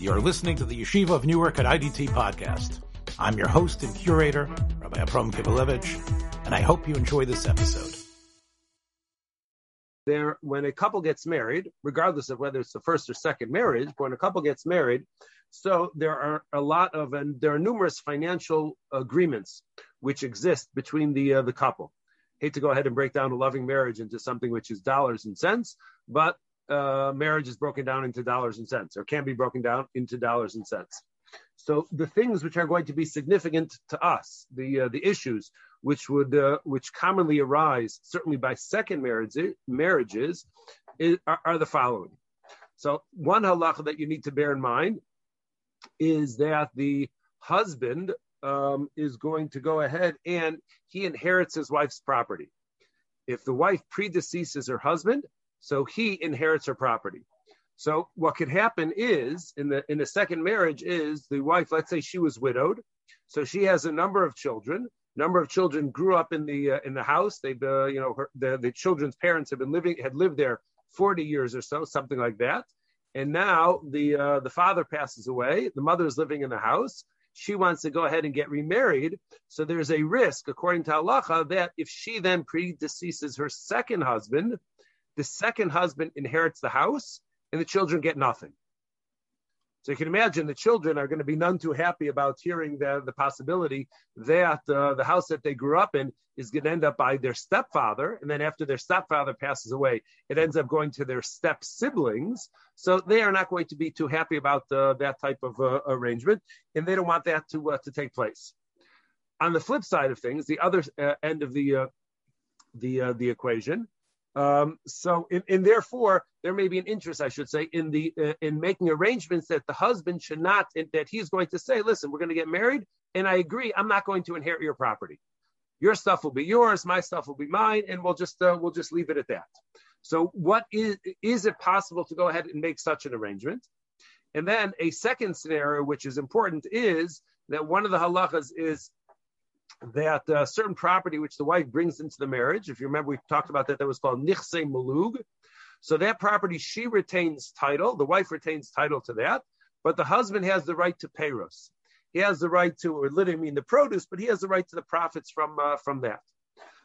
You're listening to the Yeshiva of Newark at IDT podcast. I'm your host and curator, Rabbi Abram Kibalevich, and I hope you enjoy this episode. There, when a couple gets married, regardless of whether it's the first or second marriage, when a couple gets married, so there are a lot of, and there are numerous financial agreements which exist between the uh, the couple. Hate to go ahead and break down a loving marriage into something which is dollars and cents, but uh, marriage is broken down into dollars and cents, or can be broken down into dollars and cents. So the things which are going to be significant to us, the uh, the issues which would uh, which commonly arise, certainly by second marriage, marriages, is, are, are, the following. So one halacha that you need to bear in mind is that the husband um, is going to go ahead and he inherits his wife's property. If the wife predeceases her husband, so he inherits her property. So what could happen is in the in the second marriage is the wife, let's say she was widowed, so she has a number of children. Number of children grew up in the uh, in the house. They've uh, you know her, the the children's parents have been living had lived there 40 years or so, something like that. And now the uh, the father passes away. The mother is living in the house. She wants to go ahead and get remarried. So there's a risk, according to halacha, that if she then predeceases her second husband, the second husband inherits the house and the children get nothing. So you can imagine the children are going to be none too happy about hearing the, the possibility that uh, the house that they grew up in is going to end up by their stepfather. And then after their stepfather passes away, it ends up going to their step siblings. So they are not going to be too happy about uh, that type of uh, arrangement. And they don't want that to, uh, to take place. On the flip side of things, the other uh, end of the, uh, the, the equation, um, so, and, therefore, there may be an interest, I should say, in the uh, in making arrangements that the husband should not that he's going to say, "Listen, we're going to get married, and I agree, I'm not going to inherit your property. Your stuff will be yours, my stuff will be mine, and we'll just uh, we'll just leave it at that." So, what is is it possible to go ahead and make such an arrangement? And then a second scenario, which is important, is that one of the halachas is that uh, certain property which the wife brings into the marriage, if you remember, we talked about that, that was called nichse malug. So that property, she retains title, the wife retains title to that, but the husband has the right to payros. He has the right to, or literally mean the produce, but he has the right to the profits from uh, from that.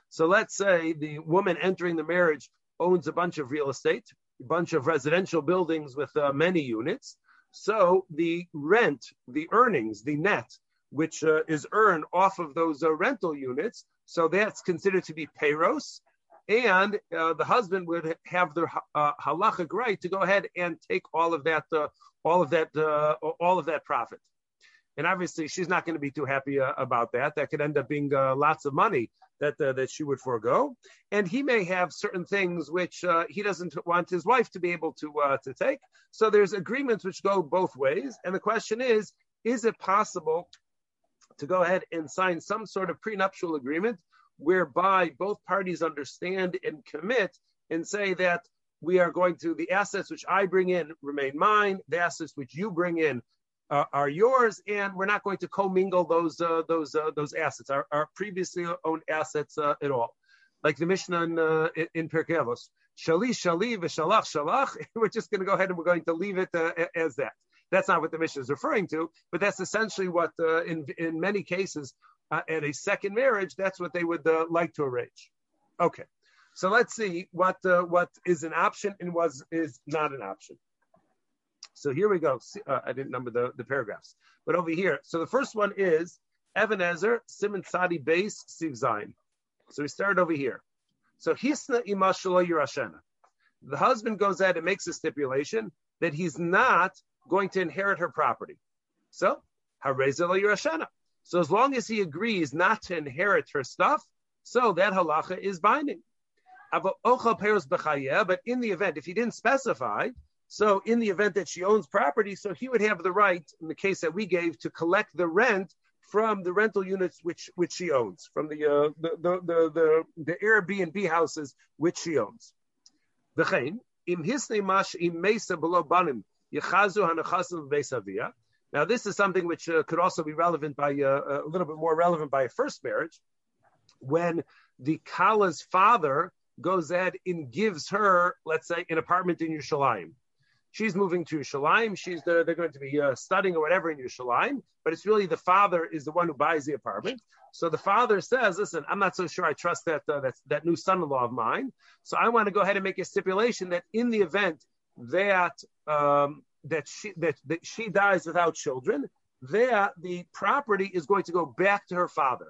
So let's say the woman entering the marriage owns a bunch of real estate, a bunch of residential buildings with uh, many units. So the rent, the earnings, the net which uh, is earned off of those uh, rental units. So that's considered to be payros. And uh, the husband would have the uh, halachic right to go ahead and take all of that, uh, all of that, uh, all of that profit. And obviously, she's not going to be too happy about that. That could end up being lots of money that that she would forego. And he may have certain things which he doesn't want his wife to be able to to take. So there's agreements which go both ways. And the question is, is it possible to go ahead and sign some sort of prenuptial agreement whereby both parties understand and commit and say that we are going to the assets which I bring in remain mine, the assets which you bring in uh, are yours, and we're not going to commingle those uh, those uh, those assets, our, our, previously owned assets uh, at all. Like the Mishnah in, uh, in Pirkei Avos, shali shali v'shalach shalach. We're just going to go ahead and we're going to leave it uh, as that. That's not what the Mishnah is referring to, but that's essentially what, uh, in in many cases, uh, at a second marriage, that's what they would uh, like to arrange. Okay, so let's see what uh, what is an option and was is not an option. So here we go. Uh, I didn't number the, the paragraphs, but over here. So the first one is Even HaEzer Simon Sadi base Siv. So we start over here. So Hisna Imashala Yerashena. The husband goes out and makes a stipulation that he's not going to inherit her property. So. So as long as he agrees not to inherit her stuff, so that halacha is binding. But in the event, if he didn't specify, so in the event that she owns property, so he would have the right, in the case that we gave, to collect the rent from the rental units which which she owns, from the uh, the, the, the the the Airbnb houses which she owns. im mash im mesa below banim now, this is something which uh, could also be relevant by uh, a little bit more relevant by a first marriage, when the Kala's father goes ahead and gives her, let's say, an apartment in Yerushalayim. she's moving to Yerushalayim. She's the, they're going to be uh, studying or whatever in Yerushalayim, but it's really the father is the one who buys the apartment. So the father says, "Listen, I'm not so sure I trust that uh, that, that new son-in-law of mine. So I want to go ahead and make a stipulation that in the event that um, that she that, that she dies without children, that the property is going to go back to her father."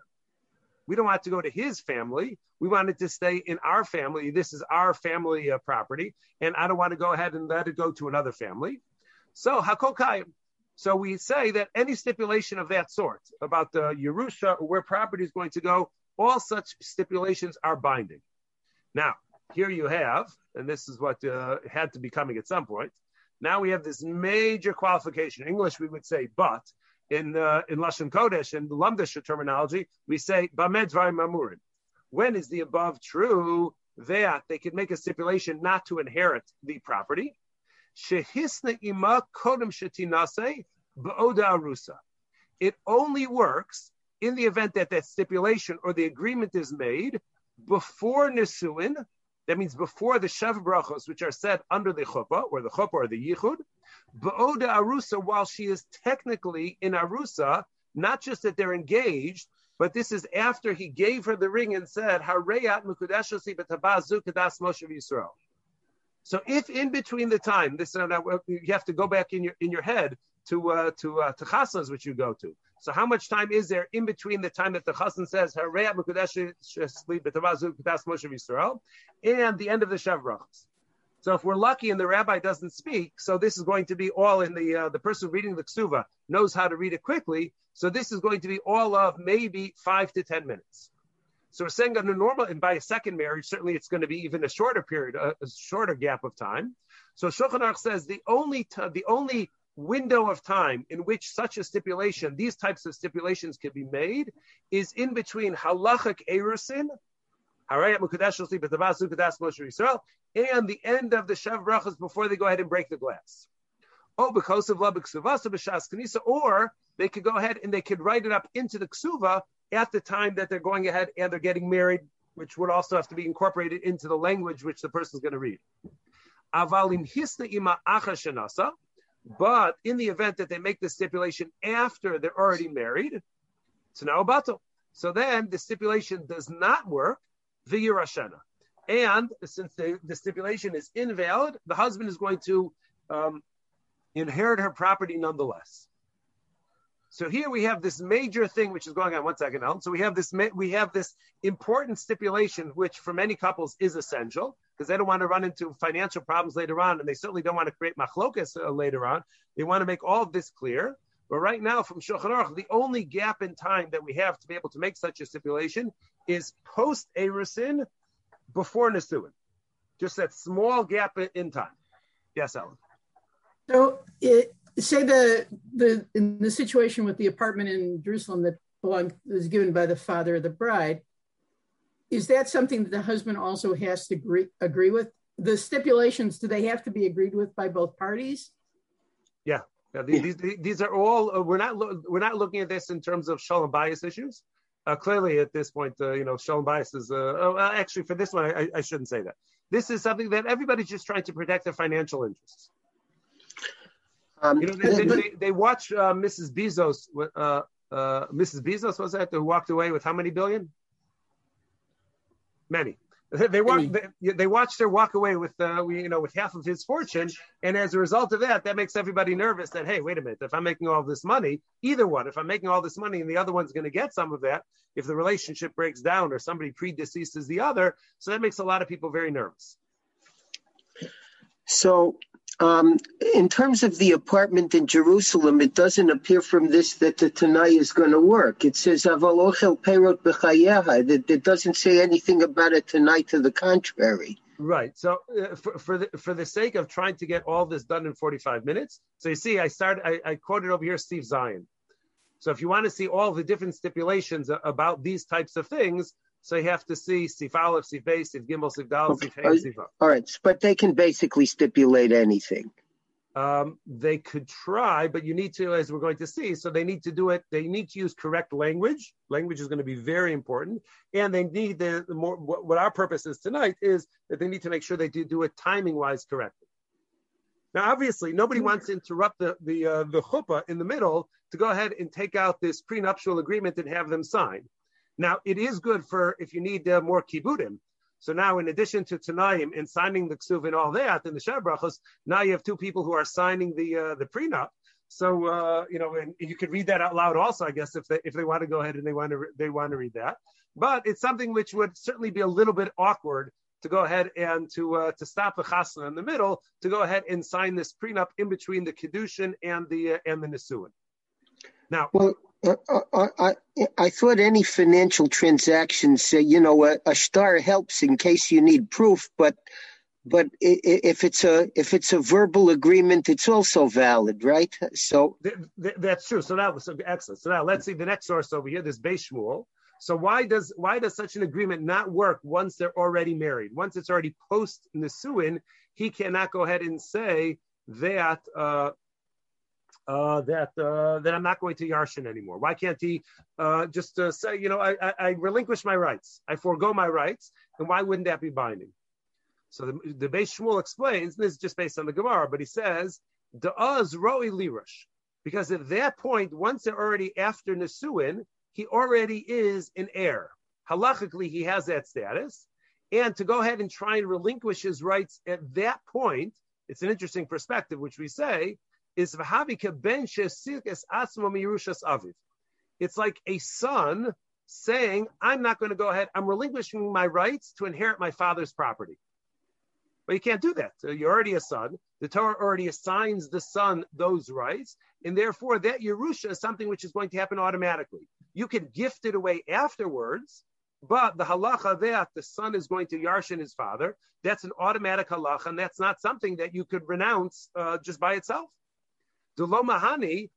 We don't want to go to his family. We wanted to stay in our family. This is our family uh, property, and I don't want to go ahead and let it go to another family. So hakokai. So we say that any stipulation of that sort about the Yerusha where property is going to go, all such stipulations are binding. Now, here you have, and this is what uh, had to be coming at some point. Now we have this major qualification. In English, we would say but, in uh, in Lashon Kodesh and Lamdasha terminology, we say Bamedvar Mamurin. When is the above true? That they could make a stipulation not to inherit the property. Shehisna ima kodem shetinase ba'oda arusa. It only works in the event that that stipulation or the agreement is made before nisuin. That means before the shav brachos, which are said under the chuppah or the chuppah or the yichud, Ba'oda Arusa, while she is technically in Arusa, not just that they're engaged, but this is after he gave her the ring and said, Hareyat Mukudeshosi Betabazu Kadas Moshe Yisrael. So if in between the time, this you have to go back in your in your head to uh, to uh, to chasnas which you go to. So how much time is there in between the time that the chassan says and the end of the shavrachas? So if we're lucky and the rabbi doesn't speak, so this is going to be all in the uh, the person reading the ksuva knows how to read it quickly. So this is going to be all of maybe five to ten minutes. So we're saying a normal and by a second marriage, certainly it's going to be even a shorter period, a, a shorter gap of time. So Shulchan Aruch says the only t- the only window of time in which such a stipulation, these types of stipulations can be made, is in between halachic erusin and the end of the Shav Brachas before they go ahead and break the glass. Oh, because of or they could go ahead and they could write it up into the Ksuva at the time that they're going ahead and they're getting married, which would also have to be incorporated into the language which the person is going to read. But in the event that they make the stipulation after they're already married, so now about So then the stipulation does not work v'yirashena. And since the, the, stipulation is invalid, the husband is going to um, inherit her property nonetheless. So here we have this major thing which is going on. One second, Ellen. So we have this we have this important stipulation, which for many couples is essential because they don't want to run into financial problems later on, and they certainly don't want to create machlokas uh, later on. They want to make all this clear. But right now, from Shulchan Aruch, the only gap in time that we have to be able to make such a stipulation is post Erusin before Nisuin. Just that small gap in time. Yes, Ellen. So it, say the the in the situation with the apartment in Jerusalem that was given by the father of the bride, is that something that the husband also has to agree, agree with? The stipulations do they have to be agreed with by both parties? Yeah, yeah, these, these, are all. Uh, we're not we're not looking at this in terms of shalom bias issues. Uh, clearly, at this point, uh, you know, shalom bias is. Uh, oh, actually, for this one, I, I, shouldn't say that. This is something that everybody's just trying to protect their financial interests. Um, you know, they, they, they, they watch uh, Mrs. Bezos. Uh, Mrs. Bezos was that who walked away with how many billion? Many. They walk, they, they watched her walk away with, uh, you know, with half of his fortune, and as a result of that, that makes everybody nervous. That hey, wait a minute, if I'm making all this money, either one, if I'm making all this money and the other one's going to get some of that, if the relationship breaks down or somebody predeceases the other, so that makes a lot of people very nervous. So um, in terms of the apartment in Jerusalem, it doesn't appear from this that the Tanai is going to work. It says Perot That it doesn't say anything about a Tanai to the contrary. Right. So uh, for for the, for the sake of trying to get all this done in 45 minutes, so you see, I started. I, I quoted over here Steve Zion. So if you want to see all the different stipulations about these types of things, so you have to see Sif Aleph, Sif Beis, Sif Gimel, Sif Dal, Sif Hey, Sif All right, but they can basically stipulate anything. Um, they could try, but you need to, as we're going to see, so they need to do it. They need to use correct language. Language is going to be very important, and they need the, the more. What, what, our purpose is tonight is that they need to make sure they do do it timing wise correctly. Now, obviously, nobody wants to interrupt the the uh, the chuppah in the middle to go ahead and take out this prenuptial agreement and have them sign. Now, it is good for if you need uh, more kibudim. So now, in addition to Tanaim and signing the ksuv and all that, in the Shabrachos, now you have two people who are signing the uh, the prenup. So uh, you know, and you could read that out loud also, I guess, if they if they want to go ahead and they want to re- they want to read that. But it's something which would certainly be a little bit awkward to go ahead and to uh, to stop the chasna in the middle to go ahead and sign this prenup in between the kedushin and the uh, and the nisuin. Now, well, uh, uh, I, I thought any financial transactions, uh, you know, a, a, shtar helps in case you need proof, but but if it's a if it's a verbal agreement, it's also valid, right? So th- th- that's true. So that was excellent. So now let's see the next source over here. This Beis Shmuel. So why does why does such an agreement not work once they're already married? Once it's already post nisuin, he cannot go ahead and say that uh, uh, that uh, that I'm not going to yarshin anymore. Why can't he uh, just uh, say, you know, I, I, I, relinquish my rights, I forego my rights, and why wouldn't that be binding? So the, the Beis Shmuel explains, this is just based on the Gemara, but he says, Da'az roi lirush. Because at that point, once they're already after Nisuin, he already is an heir. Halachically, he has that status. And to go ahead and try and relinquish his rights at that point, it's an interesting perspective, which we say is v'havika ben asmo mirushas aviv. It's like a son saying, "I'm not going to go ahead. I'm relinquishing my rights to inherit my father's property." But you can't do that. So you're already a son. The Torah already assigns the son those rights, and therefore that Yerusha is something which is going to happen automatically. You can gift it away afterwards, but the halacha that the son is going to yarshin his father, that's an automatic halacha, and that's not something that you could renounce uh, just by itself. Mahani,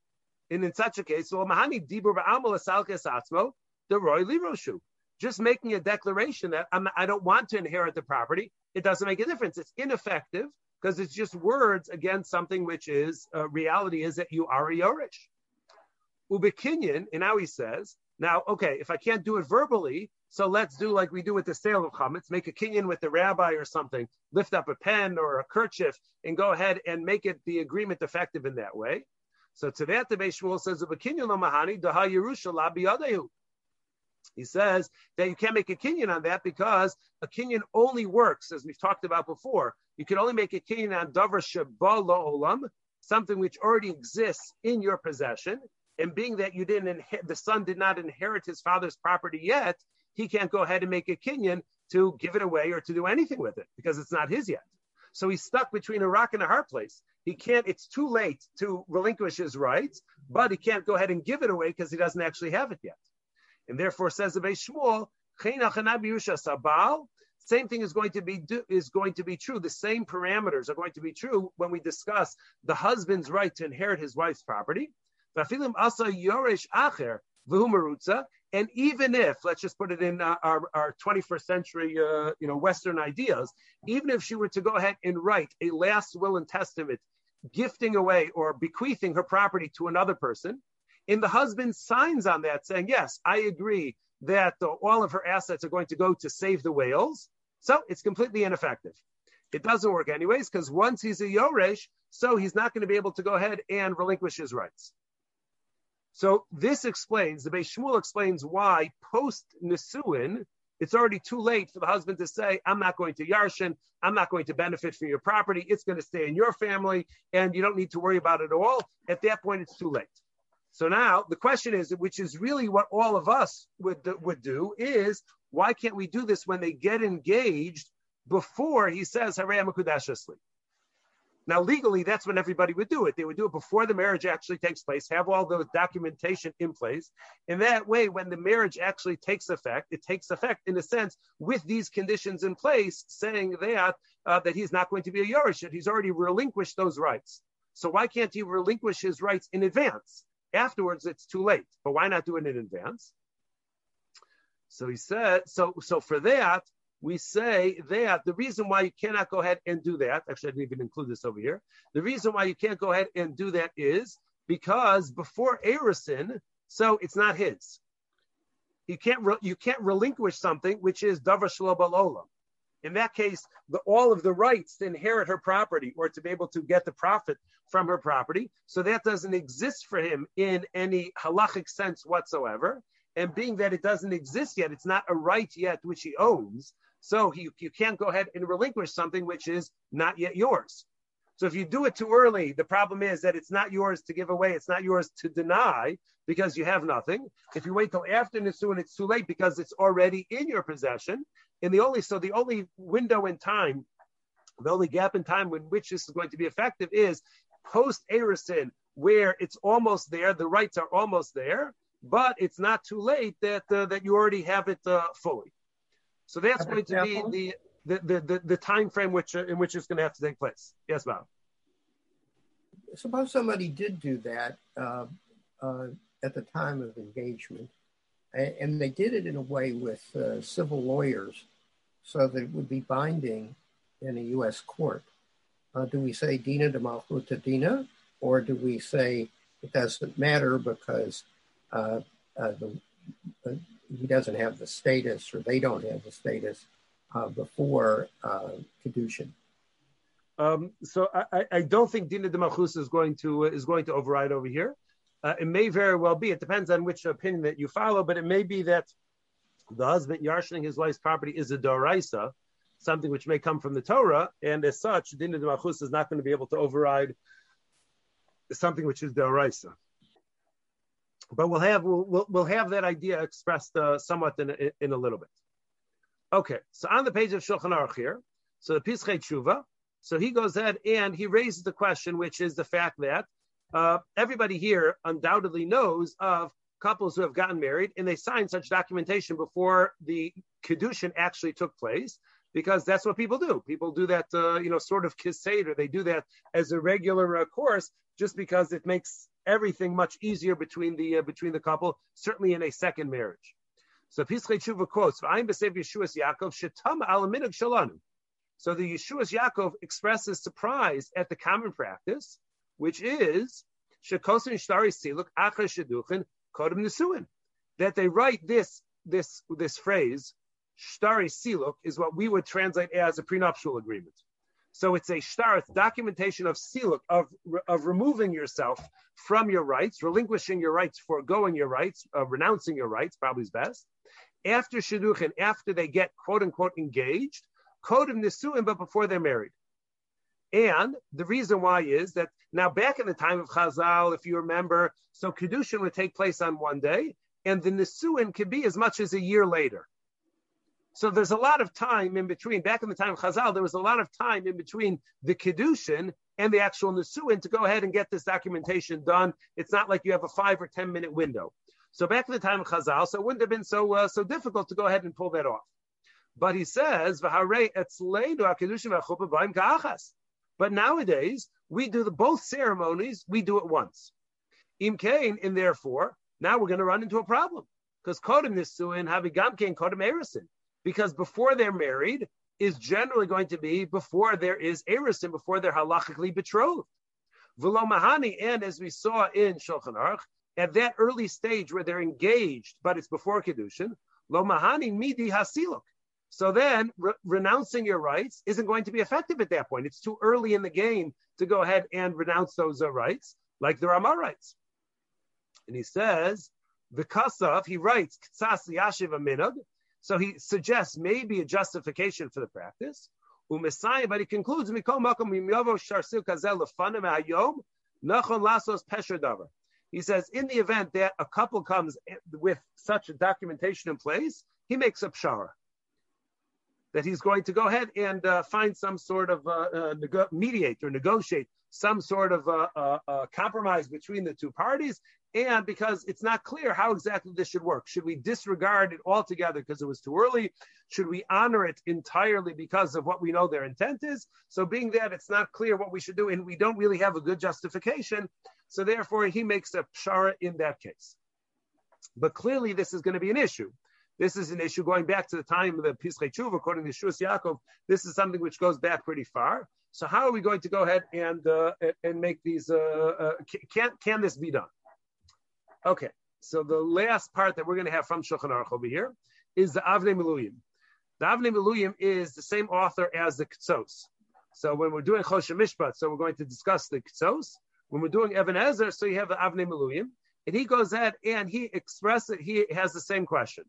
and in such a case, mahani dibur ba'amal asalkes the roy liroshu. Just making a declaration that I'm, I do not want to inherit the property, it doesn't make a difference. It's ineffective because it's just words against something which is uh, reality is that you are a Yorish. Ubekinyan, and now he says, now, okay, if I can't do it verbally, so let's do like we do with the sale of chametz, make a kinyan with the rabbi or something, lift up a pen or a kerchief and go ahead and make it the agreement effective in that way. So to that, the Shmuel says, mahani He says that you can't make a kinyan on that because a kinyan only works, as we've talked about before. You can only make a kinyan on davar shabala olam, something which already exists in your possession. And being that you didn't the son did not inherit his father's property yet, he can't go ahead and make a kinyan to give it away or to do anything with it because it's not his yet. So he's stuck between a rock and a hard place. He can't, it's too late to relinquish his rights, but he can't go ahead and give it away because he doesn't actually have it yet. And therefore says the Beis Shmuel, same thing is going to be is going to be true. The same parameters are going to be true when we discuss the husband's right to inherit his wife's property. And even if, let's just put it in uh, our, our 21st century, uh, you know, Western ideas, even if she were to go ahead and write a last will and testament, gifting away or bequeathing her property to another person, and the husband signs on that saying, yes, I agree that the, all of her assets are going to go to save the whales. So it's completely ineffective. It doesn't work anyways, because once he's a Yoresh, so he's not going to be able to go ahead and relinquish his rights. So this explains, the Beis Shmuel explains why post Nisuin, it's already too late for the husband to say, I'm not going to Yarshin, I'm not going to benefit from your property, it's going to stay in your family, and you don't need to worry about it at all. At that point, it's too late. So now the question is, which is really what all of us would, would do, is why can't we do this when they get engaged before he says, Harei now, legally, that's when everybody would do it. They would do it before the marriage actually takes place, have all the documentation in place. In that way, when the marriage actually takes effect, it takes effect in a sense with these conditions in place, saying that uh, that he's not going to be a Yorish, that he's already relinquished those rights. So why can't he relinquish his rights in advance? Afterwards, it's too late. But why not do it in advance? So he said, so so for that, we say that the reason why you cannot go ahead and do that, actually, I didn't even include this over here. The reason why you can't go ahead and do that is because before Arison, so it's not his. You can't re- you can't relinquish something which is davar shloba olam. In that case, the, all of the rights to inherit her property or to be able to get the profit from her property, so that doesn't exist for him in any halachic sense whatsoever. And being that it doesn't exist yet, it's not a right yet which he owns. So he, you can't go ahead and relinquish something which is not yet yours. So if you do it too early, the problem is that it's not yours to give away. It's not yours to deny because you have nothing. If you wait till after Nisuin, it's too late because it's already in your possession. And the only so the only window in time, the only gap in time in which this is going to be effective is post Arison, where it's almost there, the rights are almost there, but it's not too late that uh, that you already have it uh, fully. So that's going to be the the, the, the, the time frame which uh, in which it's going to have to take place. Yes, Bob. Suppose somebody did do that uh, uh, at the time of engagement, and they did it in a way with uh, civil lawyers so that it would be binding in a U.S. court. Uh, do we say Dina de Malchuta Dina, or do we say it doesn't matter because uh, uh, the, uh, he doesn't have the status or they don't have the status uh, before uh, Kedushin? Um, so I, I, don't think Dina de Malchus is going to is going to override over here. Uh, it may very well be. It depends on which opinion that you follow, but it may be that the husband yarshining his wife's property is a doraisa, something which may come from the Torah, and as such, Dina de Malchus is not going to be able to override something which is doraisa. But we'll have we'll, we'll have that idea expressed uh, somewhat in, in, in a little bit. Okay, so on the page of Shulchan Aruch here, so the Pischei Tshuva, so he goes ahead and he raises the question, which is the fact that uh, everybody here undoubtedly knows of couples who have gotten married and they signed such documentation before the kedushin actually took place because that's what people do. People do that, uh, you know, sort of or They do that as a regular uh, course just because it makes everything much easier between the uh, between the couple, certainly in a second marriage. So Pischei Tshuva quotes, "V'ayim b'sev Yeshuas Yaakov shalanu." So the Yeshuas Yaakov expresses surprise at the common practice which is shekosin shtari siluk achar sheduchin kodem nesuin. That they write this this this phrase shtari siluk is what we would translate as a prenuptial agreement. So it's a shtar, it's documentation of siluk, of, of removing yourself from your rights, relinquishing your rights, foregoing your rights, uh, renouncing your rights, probably is best. After shidduchin, after they get quote unquote engaged, kodem nisuin, but before they're married. And the reason why is that now back in the time of Chazal, if you remember, so Kedushin would take place on one day, and the Nisuin could be as much as a year later. So there's a lot of time in between. Back in the time of Chazal, there was a lot of time in between the Kedushin and the actual Nisuin to go ahead and get this documentation done. It's not like you have a five or 10 minute window. So back in the time of Chazal, so it wouldn't have been so uh, so difficult to go ahead and pull that off. But he says, but nowadays, we do the both ceremonies, we do it once. Im kain, and therefore, now we're going to run into a problem. Because Kodem Nisuin, Havigamke, and Kodem Erison. Because before they're married is generally going to be before there is Erison, before they're halachically betrothed. Velo Mahani, and as we saw in Shulchan Aruch, at that early stage where they're engaged, but it's before Kedushin, Lo Mahani Midi Hasiluk. So then re- renouncing your rights isn't going to be effective at that point. It's too early in the game to go ahead and renounce those uh, rights, like the Ramah rights. And he says, the Kasav, he writes, Ktsas Yashiv Aminog. So he suggests maybe a justification for the practice. Umesayim, but he concludes. He says, in the event that a couple comes with such a documentation in place, he makes a pshara that he's going to go ahead and uh, find some sort of uh, uh, nego- mediate or negotiate some sort of uh, uh, uh, compromise between the two parties. And because it's not clear how exactly this should work, should we disregard it altogether because it was too early? Should we honor it entirely because of what we know their intent is? So, being that it's not clear what we should do, and we don't really have a good justification, so therefore he makes a pshara in that case. But clearly, this is going to be an issue this is an issue going back to the time of the Pischei Tshuva, according to Shus Yaakov. This is something which goes back pretty far. So how are we going to go ahead and uh, and make these? Uh, uh, can can this be done? Okay. So the last part that we're going to have from Shulchan Aruch over here is the Avnei Miluyim. The Avnei Miluyim is the same author as the Ketzos. So when we're doing Choshen Mishpat, so we're going to discuss the Ketzos. When we're doing Even HaEzer, so you have the Avnei Miluyim, and he goes ahead and he expresses, he has the same question.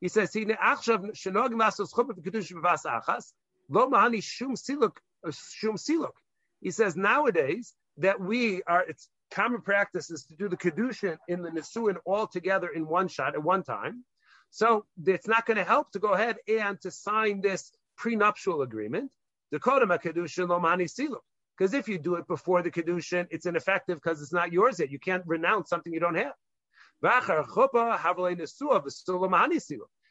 He says, "He achshav shenogim lasos chuppah v'kedush b'vas achas lo mahani shum siluk shum siluk." He says nowadays that we are it's common practice is to do the kedushin in the nisuin all together in one shot at one time. So it's not going to help to go ahead and to sign this prenuptial agreement. The kodama kedushin lo mahani siluk. Because if you do it before the kedushin, it's ineffective because it's not yours yet. You can't renounce something you don't have.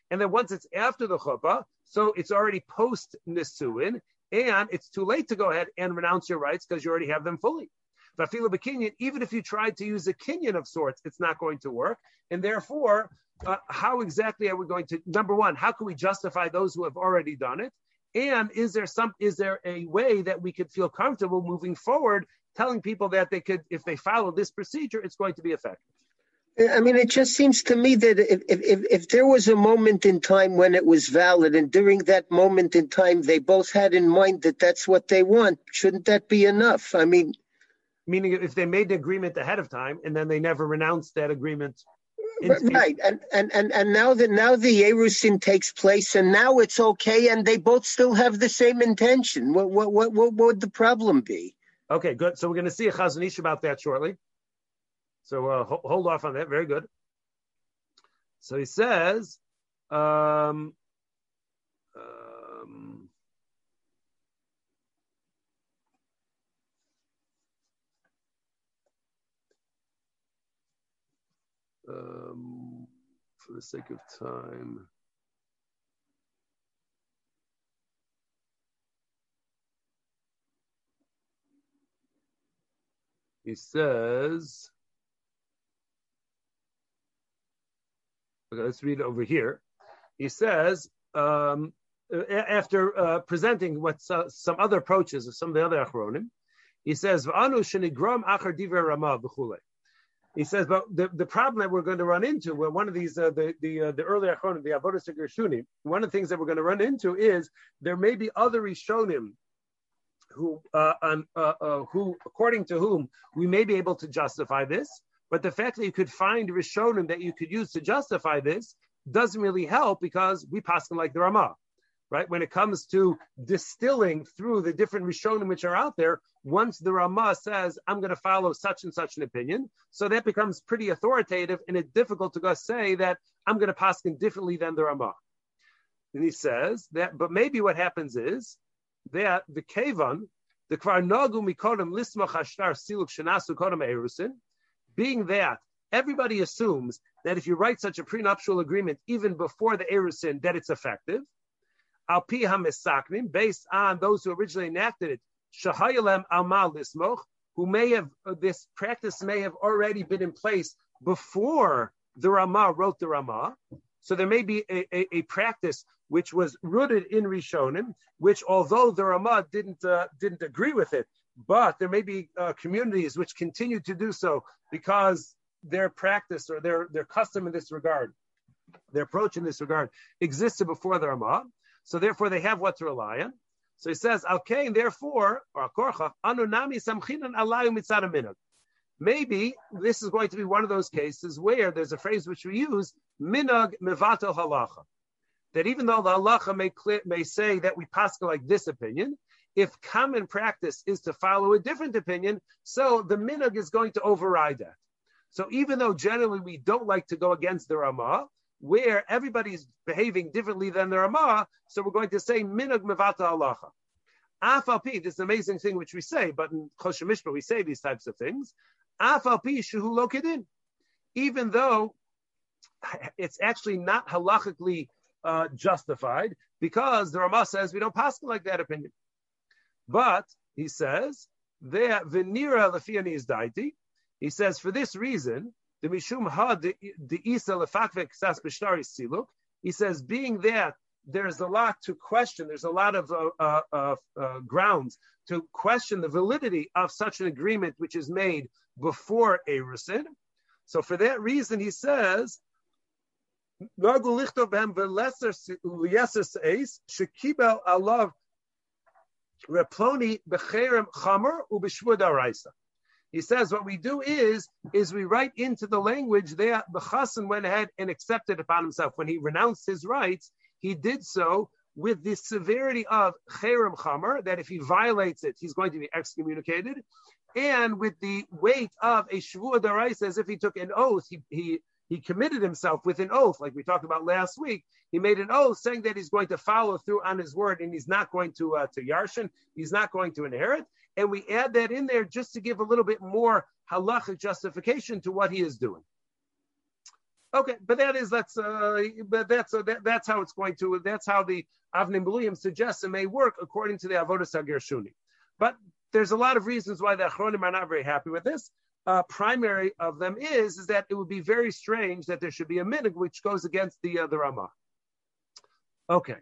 And then once it's after the chuppah, so it's already post nisuin, and it's too late to go ahead and renounce your rights because you already have them fully. But Afilu bekinyan, even if you tried to use a kinyan of sorts, it's not going to work. And therefore, uh, how exactly are we going to? Number one, how can we justify those who have already done it? And is there some? Is there a way that we could feel comfortable moving forward, telling people that they could, if they follow this procedure, it's going to be effective? I mean, it just seems to me that if, if, if there was a moment in time when it was valid, and during that moment in time they both had in mind that that's what they want, shouldn't that be enough? I mean, meaning if they made the agreement ahead of time and then they never renounced that agreement. right, and, and and and now that now the Erusin takes place, and now it's okay, and they both still have the same intention. What what what what would the problem be? Okay, good. So we're going to see a Chazon Ish about that shortly. So uh, hold off on that. Very good. So he says, um, um, for the sake of time. He says, Okay, let's read over here. He says, um, after uh, presenting what uh, some other approaches of some of the other achronim, he says, He says, but the, the problem that we're going to run into, well, one of these, uh, the the uh, the early achronim, the avodah gershuni, one of the things that we're going to run into is there may be other rishonim who, uh, uh, who, according to whom we may be able to justify this, but the fact that you could find Rishonim that you could use to justify this doesn't really help because we pass them like the Ramah, right? When it comes to distilling through the different Rishonim which are out there, once the Ramah says, I'm going to follow such and such an opinion, so that becomes pretty authoritative and it's difficult to go say that I'm going to pass differently than the Ramah. And he says that, but maybe what happens is that the Kavan, the Kvar Nagu Mikodem Lismach Ashtar Siluk Shanasu Kodem Erusin, being that everybody assumes that if you write such a prenuptial agreement even before the erusin, that it's effective. Al pi based on those who originally enacted it, shahayalem almal lismoch, who may have uh, this practice may have already been in place before the Rama wrote the Rama. So there may be a, a, a, practice which was rooted in Rishonim, which although the Rama didn't uh, didn't agree with it, but there may be uh, communities which continue to do so because their practice or their, their custom in this regard, their approach in this regard existed before the Ramah. So therefore they have what to rely on. So he says, okay, therefore, or anunami samchinan alayu Maybe this is going to be one of those cases where there's a phrase which we use, minag mevatel halacha. That even though the halacha may, may say that we pass like this opinion, if common practice is to follow a different opinion, so the minhag is going to override that. So even though generally we don't like to go against the Ramah, where everybody's behaving differently than the Ramah, so we're going to say minhag mevata halacha. Afalpi, this amazing thing which we say, but in Choshen Mishpat we say these types of things. Afalpi shuhu lokidin, even though it's actually not halachically uh, justified, because the Ramah says we don't pass like that opinion. But he says, there venira lefiani is daiti. He says, for this reason, the mishum ha the isa lefakvek sas b'shtari siluk. He says, being that there's a lot to question, there's a lot of uh, uh, uh, grounds to question the validity of such an agreement which is made before a rusin. So for that reason, he says, reploni. He says what we do is is we write into the language there. The chassan went ahead and accepted upon himself when he renounced his rights. He did so with the severity of cherem chamer that if he violates it, he's going to be excommunicated, and with the weight of a shvua daraisa as if he took an oath. He he he committed himself with an oath, like we talked about last week. He made an oath saying that he's going to follow through on his word and he's not going to uh, to yarshin, he's not going to inherit. And we add that in there just to give a little bit more halachic justification to what he is doing. Okay, but that is that's uh, but that's uh, that, that's how it's going to that's how the Avnei Miluim suggests it may work according to the Avodas Gershuni. But there's a lot of reasons why the Achronim are not very happy with this uh, primary of them is is that it would be very strange that there should be a minig which goes against the uh, the Rama. Okay,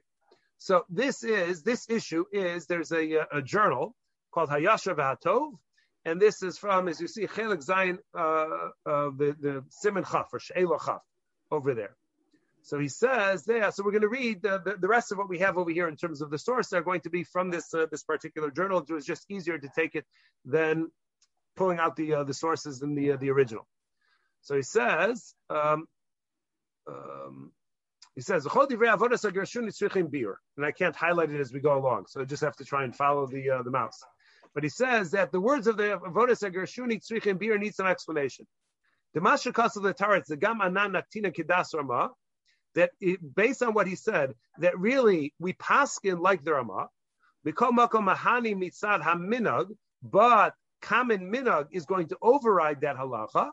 so this is this issue is there's a, a journal called Hayashar V'Hatov, and this is from as you see Chelik Zayin uh, uh, the the Simon Chaf or Sheila Chaf over there. So he says there. So we're going to read the, the, the, rest of what we have over here in terms of the source. They're going to be from this uh, this particular journal. It was just easier to take it than pulling out the uh, the sources in the uh, the original. So he says, um, um, he says, and I can't highlight it as we go along, so I just have to try and follow the uh, the mouse. But he says that the words of the Avodas Gershuni tzrichim bir need some explanation. The Masha Kasal the Taretz, the Gam Anan Naktina Kidas Rama, that it, based on what he said, that really we paskin like the Rama, Mikol Makom Mahani Mitzad Haminag, but common minag is going to override that halacha,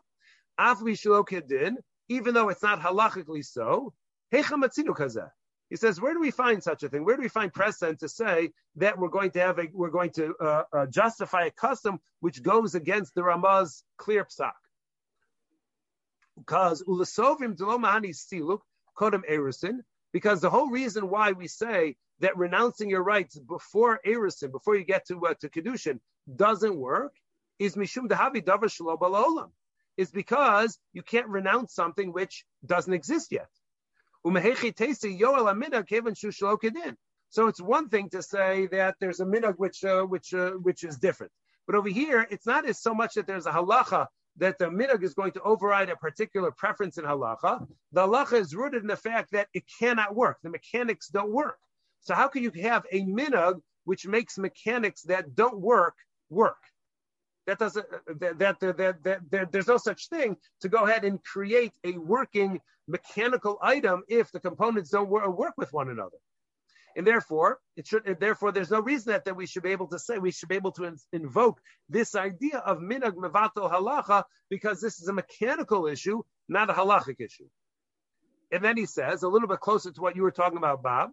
even though it's not halachically so. He says, where do we find such a thing? Where do we find precedent to say that we're going to have a, we're going to uh, uh, justify a custom which goes against the Ramah's clear psak? Because ulasovim delomahani siluk kodem erusin. Because the whole reason why we say that renouncing your rights before erusin, before you get to uh, to kedushin, doesn't work, is mishum dehavi davar shelo balolam. Is because you can't renounce something which doesn't exist yet. So it's one thing to say that there's a minhag which uh, which uh, which is different, but over here it's not as so much that there's a halacha that the minhag is going to override a particular preference in halacha. The halacha is rooted in the fact that it cannot work. The mechanics don't work. So how can you have a minhag which makes mechanics that don't work work? That doesn't that, that, that, that, that there's no such thing to go ahead and create a working mechanical item if the components don't work, with one another. And therefore it should therefore there's no reason that, that we should be able to say we should be able to in, invoke this idea of minag mevato halacha because this is a mechanical issue not a halachic issue. And then he says a little bit closer to what you were talking about bob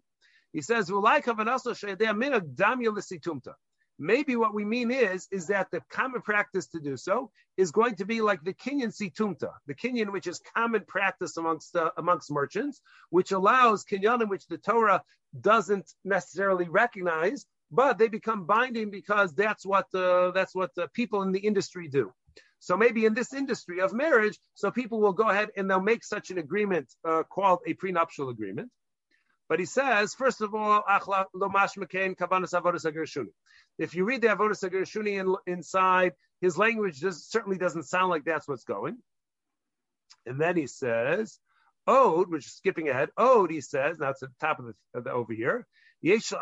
he says minag Maybe what we mean is, is that the common practice to do so is going to be like the kinyan situmta, the kinyan which is common practice amongst uh, amongst merchants, which allows kinyanim which the Torah doesn't necessarily recognize, but they become binding because that's what uh, that's what the people in the industry do. So maybe in this industry of marriage, so people will go ahead and they'll make such an agreement uh, called a prenuptial agreement. But he says, first of all, if you read the Avodah Gershuni in, inside, his language just certainly doesn't sound like that's what's going. And then he says, Ode, which is skipping ahead, Ode, he says, now it's at the top of the, of the over here. He says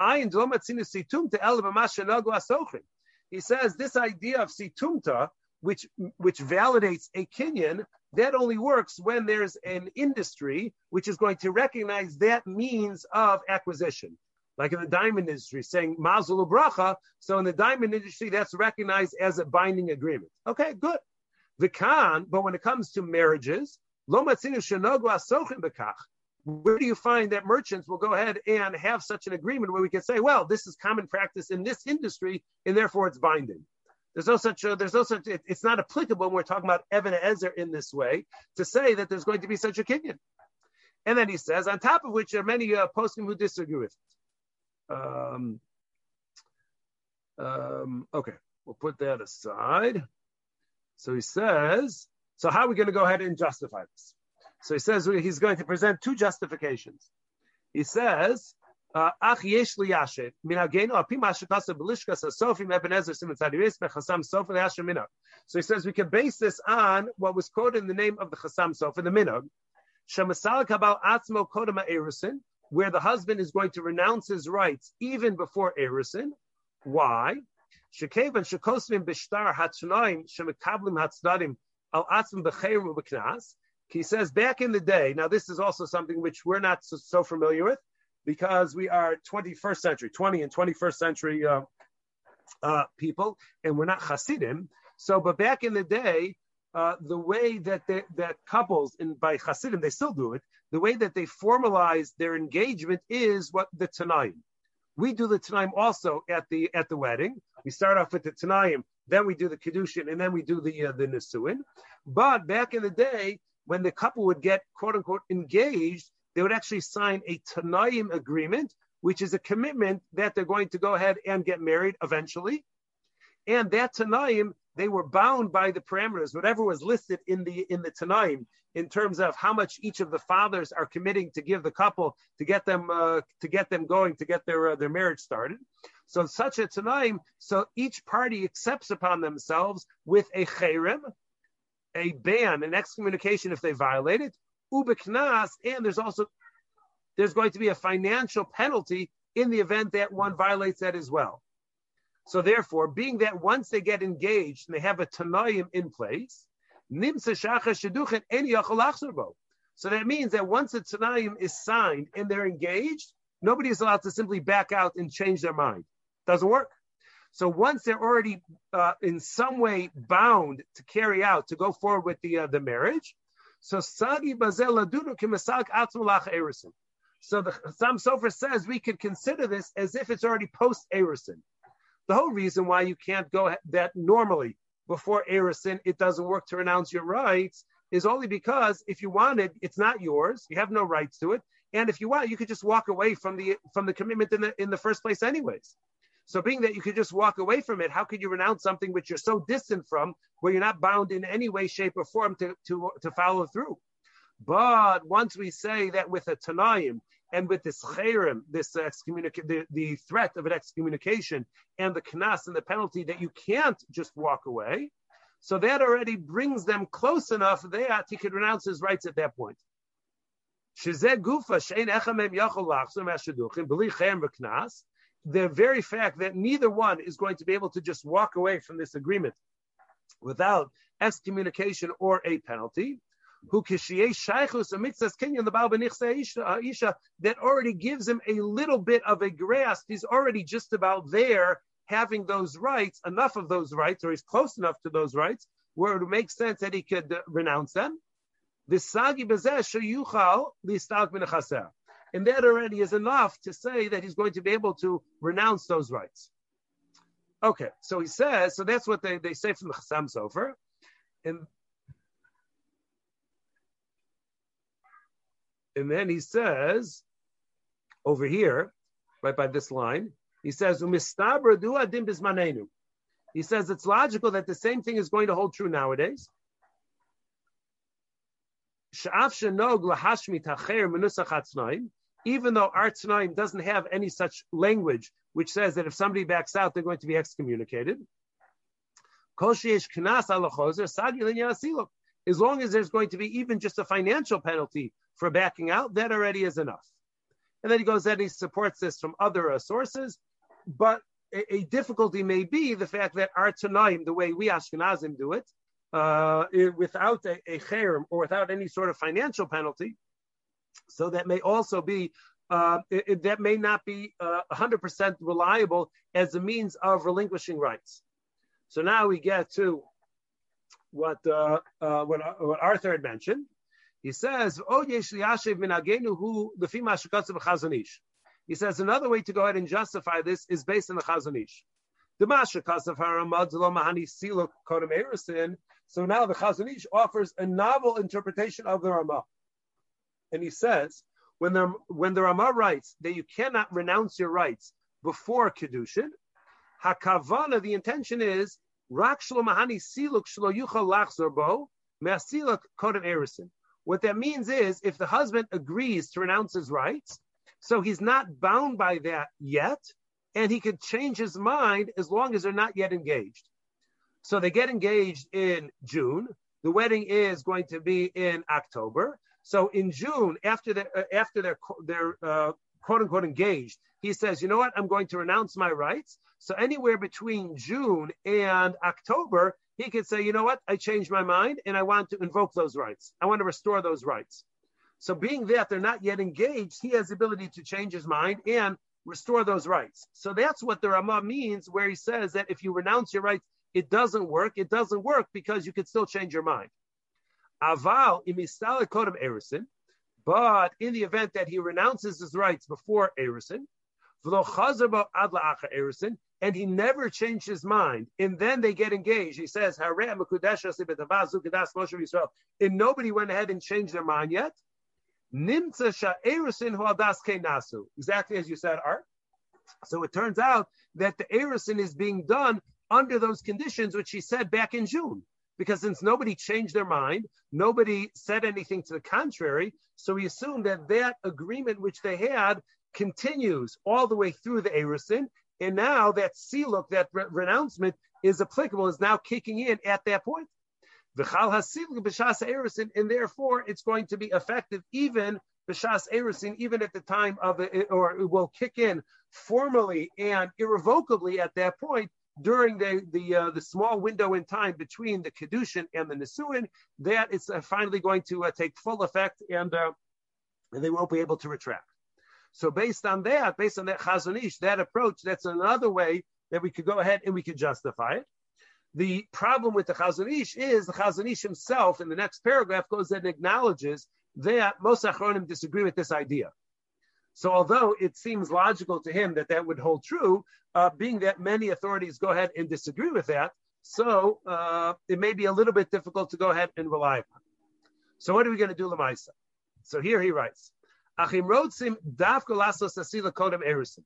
this idea of situmta, which which validates a kinyan, that only works when there's an industry which is going to recognize that means of acquisition like in the diamond industry, saying Mazul Bracha. So in the diamond industry, that's recognized as a binding agreement. Okay, good. Vikan, but when it comes to marriages. Where do you find that merchants will go ahead and have such an agreement where we can say, well, this is common practice in this industry, and therefore it's binding? There's no such. Uh, there's no such. It, it's not applicable when we're talking about Evan Ezer in this way to say that there's going to be such a kinyan. And then he says, on top of which there are many uh, poskim who disagree with it. Um, um, okay, we'll put that aside. So he says, so how are we going to go ahead and justify this? So he says he's going to present two justifications. He says, So he says we can base this on what was quoted in the name of the Chasam Sofer, the minag. Shemasal kabal atzmo erusin, where the husband is going to renounce his rights even before erusin. Why? Shekevan shekosvim bishtar hatznoim shemekablim al. He says back in the day, now this is also something which we're not so, so familiar with because we are 21st century, 20 and 21st century uh, uh, people, and we're not Hasidim. So, but back in the day, uh, the way that they, that couples in by Hasidim they still do it. The way that they formalize their engagement is what the Tanaim. We do the Tanaim also at the at the wedding. We start off with the Tanaim, then we do the Kedushin, and then we do the uh, the Nisuin. But back in the day, when the couple would get quote unquote engaged, they would actually sign a Tanaim agreement, which is a commitment that they're going to go ahead and get married eventually. And that Tanaim, they were bound by the parameters, whatever was listed in the in the Tanaim, in terms of how much each of the fathers are committing to give the couple to get them uh, to get them going to get their uh, their marriage started. So such a Tanaim, so each party accepts upon themselves with a cherem, a ban, an excommunication if they violate it, ubeknas, and there's also there's going to be a financial penalty in the event that one violates that as well. So therefore, being that once they get engaged and they have a tanoim in place, so that means that once a tanoim is signed and they're engaged, nobody is allowed to simply back out and change their mind. Doesn't work. So once they're already uh, in some way bound to carry out, to go forward with the uh, the marriage, so Sagi Bazel Ladunu Kimasak Atzmulach Erusin. So the Chasam Sofer says we could consider this as if it's already post Erusin. The whole reason why you can't go that normally before Erusin, it doesn't work to renounce your rights, is only because if you want it, it's not yours. You have no rights to it. And if you want, you could just walk away from the from the commitment in the in the first place, anyways. So, being that you could just walk away from it, how could you renounce something which you're so distant from, where you're not bound in any way, shape, or form to, to, to follow through? But once we say that with a Tanaim and with this Chayrim, this excommunica- the, the threat of an excommunication and the Knas and the penalty that you can't just walk away, so that already brings them close enough that he could renounce his rights at that point. The very fact that neither one is going to be able to just walk away from this agreement without excommunication or a penalty. Who isha that already gives him a little bit of a grasp. He's already just about there having those rights, enough of those rights, or he's close enough to those rights where it makes sense that he could uh, renounce them. The sagi and that already is enough to say that he's going to be able to renounce those rights. Okay, so he says, so that's what they, they say from the Chasam Sofer. And, and then he says, over here, right by this line, he says, He says it's logical that the same thing is going to hold true nowadays even though our Tanaim doesn't have any such language which says that if somebody backs out, they're going to be excommunicated. As long as there's going to be even just a financial penalty for backing out, that already is enough. And then he goes and he supports this from other uh, sources, but a, a, difficulty may be the fact that our the way we Ashkenazim do it, uh, without a, a or without any sort of financial penalty, so that may also be uh, it, that may not be uh, 100% reliable as a means of relinquishing rights. So now we get to what uh, uh what, what, Arthur had mentioned. He says, "Oh, Chazon Ish. He says another way to go ahead and justify this is based on the Chazon Ish. So now the Chazon Ish offers a novel interpretation of the Ramah and he says when the when the Rama writes that you cannot renounce your rights before kedushin, hakavana the intention is rak shlomahani siluk shlo yuchal lachzor bo me'asiluk kodem erusin. What that means is if the husband agrees to renounce his rights, so he's not bound by that yet, and he could change his mind as long as they're not yet engaged. So they get engaged in June. The wedding is going to be in October. So in June, after they uh, after they're they're uh, quote unquote engaged, he says, you know what, I'm going to renounce my rights. So anywhere between June and October, he could say, you know what, I changed my mind and I want to invoke those rights. I want to restore those rights. So being that they're not yet engaged, he has the ability to change his mind and restore those rights. So that's what the Ramah means, where he says that if you renounce your rights, it doesn't work. It doesn't work because you could still change your mind. Aval kodem erusin, but in the event that he renounces his rights before erusin, and he never changed his mind, and then they get engaged. He says, and nobody went ahead and changed their mind yet. Exactly as you said, Art. So it turns out that the erusin is being done under those conditions, which he said back in June. Because since nobody changed their mind, nobody said anything to the contrary, so we assume that that agreement which they had continues all the way through the Erusin, and now that siluk, that re- renouncement, is applicable, is now kicking in at that point. And therefore, it's going to be effective even b'shas erusin, even at the time of it, or it will kick in formally and irrevocably at that point during the the uh, the small window in time between the kedushin and the nisuin, that uh, finally going to uh, take full effect, and uh, and they won't be able to retract. So based on that, based on that Chazon Ish, that approach, that's another way that we could go ahead and we could justify it. The problem with the Chazon Ish is the Chazon Ish himself in the next paragraph goes and acknowledges that most Achronim disagree with this idea. So although it seems logical to him that that would hold true, uh, being that many authorities go ahead and disagree with that, so uh, it may be a little bit difficult to go ahead and rely upon. So what are we going to do, Lamaisa? So here he writes, Achim Rodsim Kodem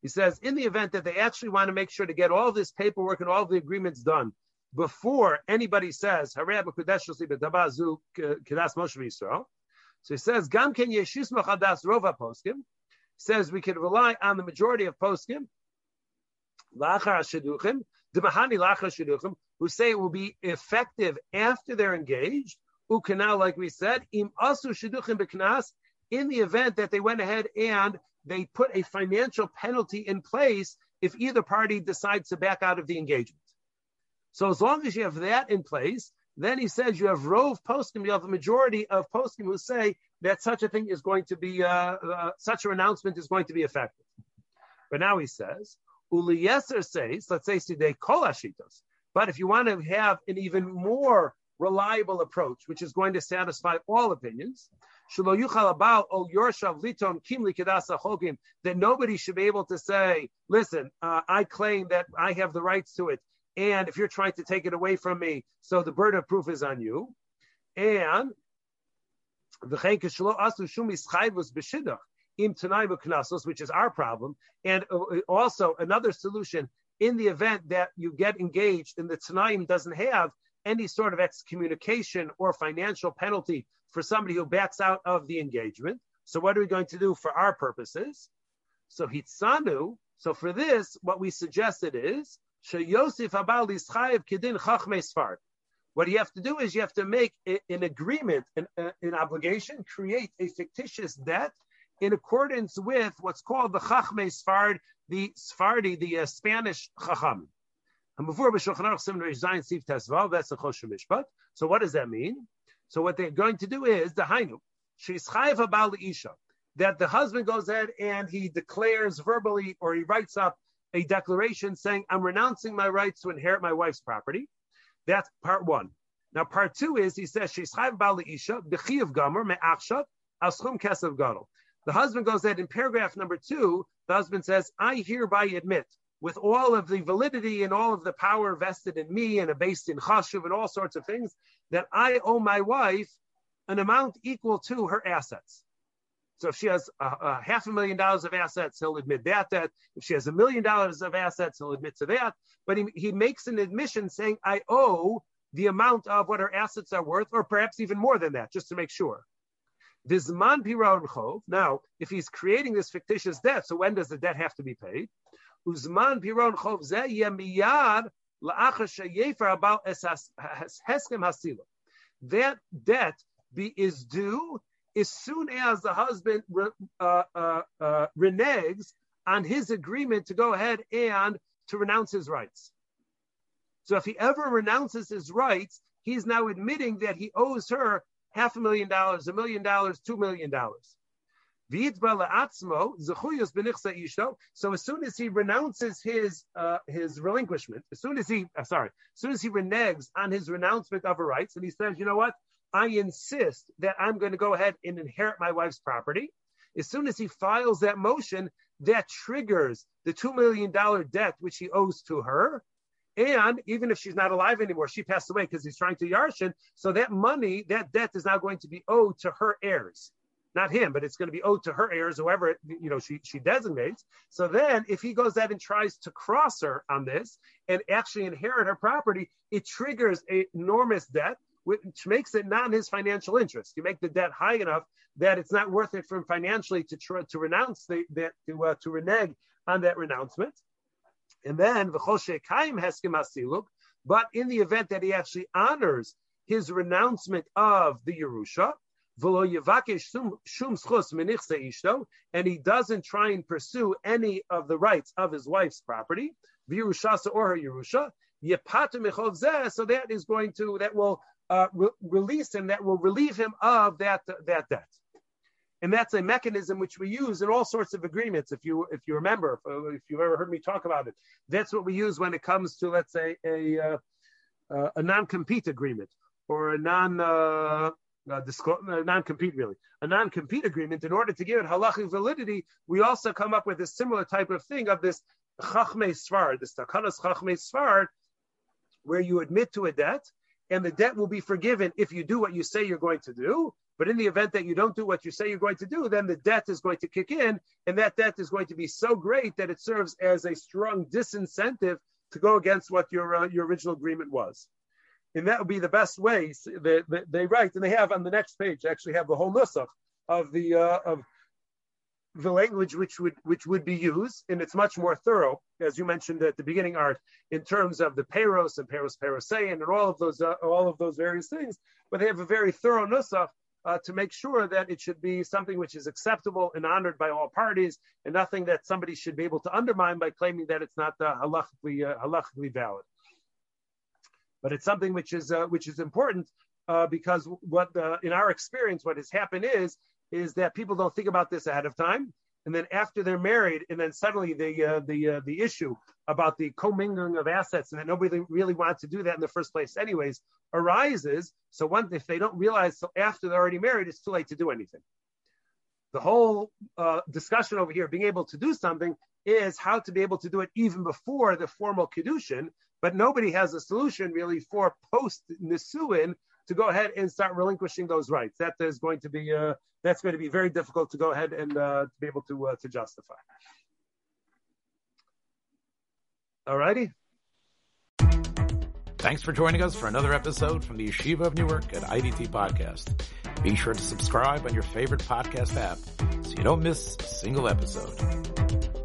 He says, in the event that they actually want to make sure to get all this paperwork and all the agreements done before anybody says, so he says, Gam ken yeshis machadas rova poskim. Says we can rely on the majority of poskim. Lachar sheduchim, demahani lachar sheduchim, who say it will be effective after they're engaged. Ukana, like we said, im asu sheduchim beknas, in the event that they went ahead and they put a financial penalty in place if either party decides to back out of the engagement. So as long as you have that in place, then he says you have rove poskim, you have a majority of poskim who say that such a thing is going to be, uh, uh, such an announcement is going to be effective. But now he says, Uli Yeser says, let's say today, kol ashitos. But if you want to have an even more reliable approach, which is going to satisfy all opinions, that nobody should be able to say, listen, uh, I claim that I have the rights to it and if you're trying to take it away from me, so the burden of proof is on you. And which is our problem. And also another solution in the event that you get engaged and the Tanaim doesn't have any sort of excommunication or financial penalty for somebody who backs out of the engagement. So what are we going to do for our purposes? So Hitsanu, so for this, what we suggested is Yosef Abal Ischayev Kedin Chachme Sfard. What you have to do is you have to make an agreement, an, an, obligation, create a fictitious debt in accordance with what's called the Chachme Sfard, the Sfardi, the uh, Spanish Chacham. And before that's the. So what does that mean? So what they're going to do is the Hainu, Sheischayev Abal Isha, that the husband goes ahead and he declares verbally or he writes up a declaration saying, I'm renouncing my rights to inherit my wife's property. That's part one. Now, part two is he says. The husband goes ahead in paragraph number two, the husband says, I hereby admit, with all of the validity and all of the power vested in me and based in chashuv and all sorts of things, that I owe my wife an amount equal to her assets. So if she has a, a half a million dollars of assets, he'll admit that debt. If she has a million dollars of assets, he'll admit to that. But he, he makes an admission saying, I owe the amount of what her assets are worth, or perhaps even more than that, just to make sure. Vizman piron chov. Now, if he's creating this fictitious debt, so when does the debt have to be paid? Uzman piron chov ze yemiyad la'achar sheyefer about heskem hasila. That debt be, is due as soon as the husband uh, uh, uh, reneges on his agreement to go ahead and to renounce his rights. So if he ever renounces his rights, he's now admitting that he owes her half a million dollars, a million dollars, two million dollars. So as soon as he renounces his uh, his relinquishment, as soon as he uh, sorry, as soon as he reneges on his renouncement of her rights, and he says, you know what, I insist that I'm going to go ahead and inherit my wife's property. As soon as he files that motion, that triggers the two million dollar debt which he owes to her. And even if she's not alive anymore, she passed away because he's trying to yarshin. So that money, that debt is now going to be owed to her heirs. Not him, but it's going to be owed to her heirs, whoever you know she, she designates. So then if he goes out and tries to cross her on this and actually inherit her property, it triggers enormous debt which makes it not in his financial interest. You make the debt high enough that it's not worth it for him financially to try, to renounce the that to uh, to renege on that renouncement. And then kaim heskim asiluk. But in the event that he actually honors his renouncement of the Yerusha, and he doesn't try and pursue any of the rights of his wife's property, or her Yerusha, so that is going to that will uh, re- release him, that will relieve him of that that debt. And that's a mechanism which we use in all sorts of agreements. If you if you remember, if, if you've ever heard me talk about it, that's what we use when it comes to let's say a uh, uh, a non-compete agreement or a non uh, uh, non-compete really a non-compete agreement. In order to give it halachic validity, we also come up with a similar type of thing of this chachme Sfard, this takanas chachme Sfard, where you admit to a debt and the debt will be forgiven if you do what you say you're going to do. But in the event that you don't do what you say you're going to do, then the debt is going to kick in, and that debt is going to be so great that it serves as a strong disincentive to go against what your uh, your original agreement was. And that would be the best way. They, they, they, write, and they have on the next page actually have the whole nusach of the uh, of the language which would which would be used, and it's much more thorough, as you mentioned at the beginning, Art, in terms of the peros and peros perosein and all of those uh, all of those various things. But they have a very thorough nusach uh, to make sure that it should be something which is acceptable and honored by all parties, and nothing that somebody should be able to undermine by claiming that it's not uh, halachically uh, halachically valid. But it's something which is uh, which is important uh, because what the, in our experience, what has happened is is that people don't think about this ahead of time, and then after they're married, and then suddenly the uh, the uh, the issue about the commingling of assets, and that nobody really wants to do that in the first place, anyways, arises. So one, if they don't realize till after they're already married, it's too late to do anything. The whole uh, discussion over here, being able to do something, is how to be able to do it even before the formal kedushin. But nobody has a solution really for post nisuin to go ahead and start relinquishing those rights. That is going to be uh, that's going to be very difficult to go ahead and uh, be able to uh, to justify. All righty. Thanks for joining us for another episode from the Yeshiva of Newark at IDT Podcast. Be sure to subscribe on your favorite podcast app so you don't miss a single episode.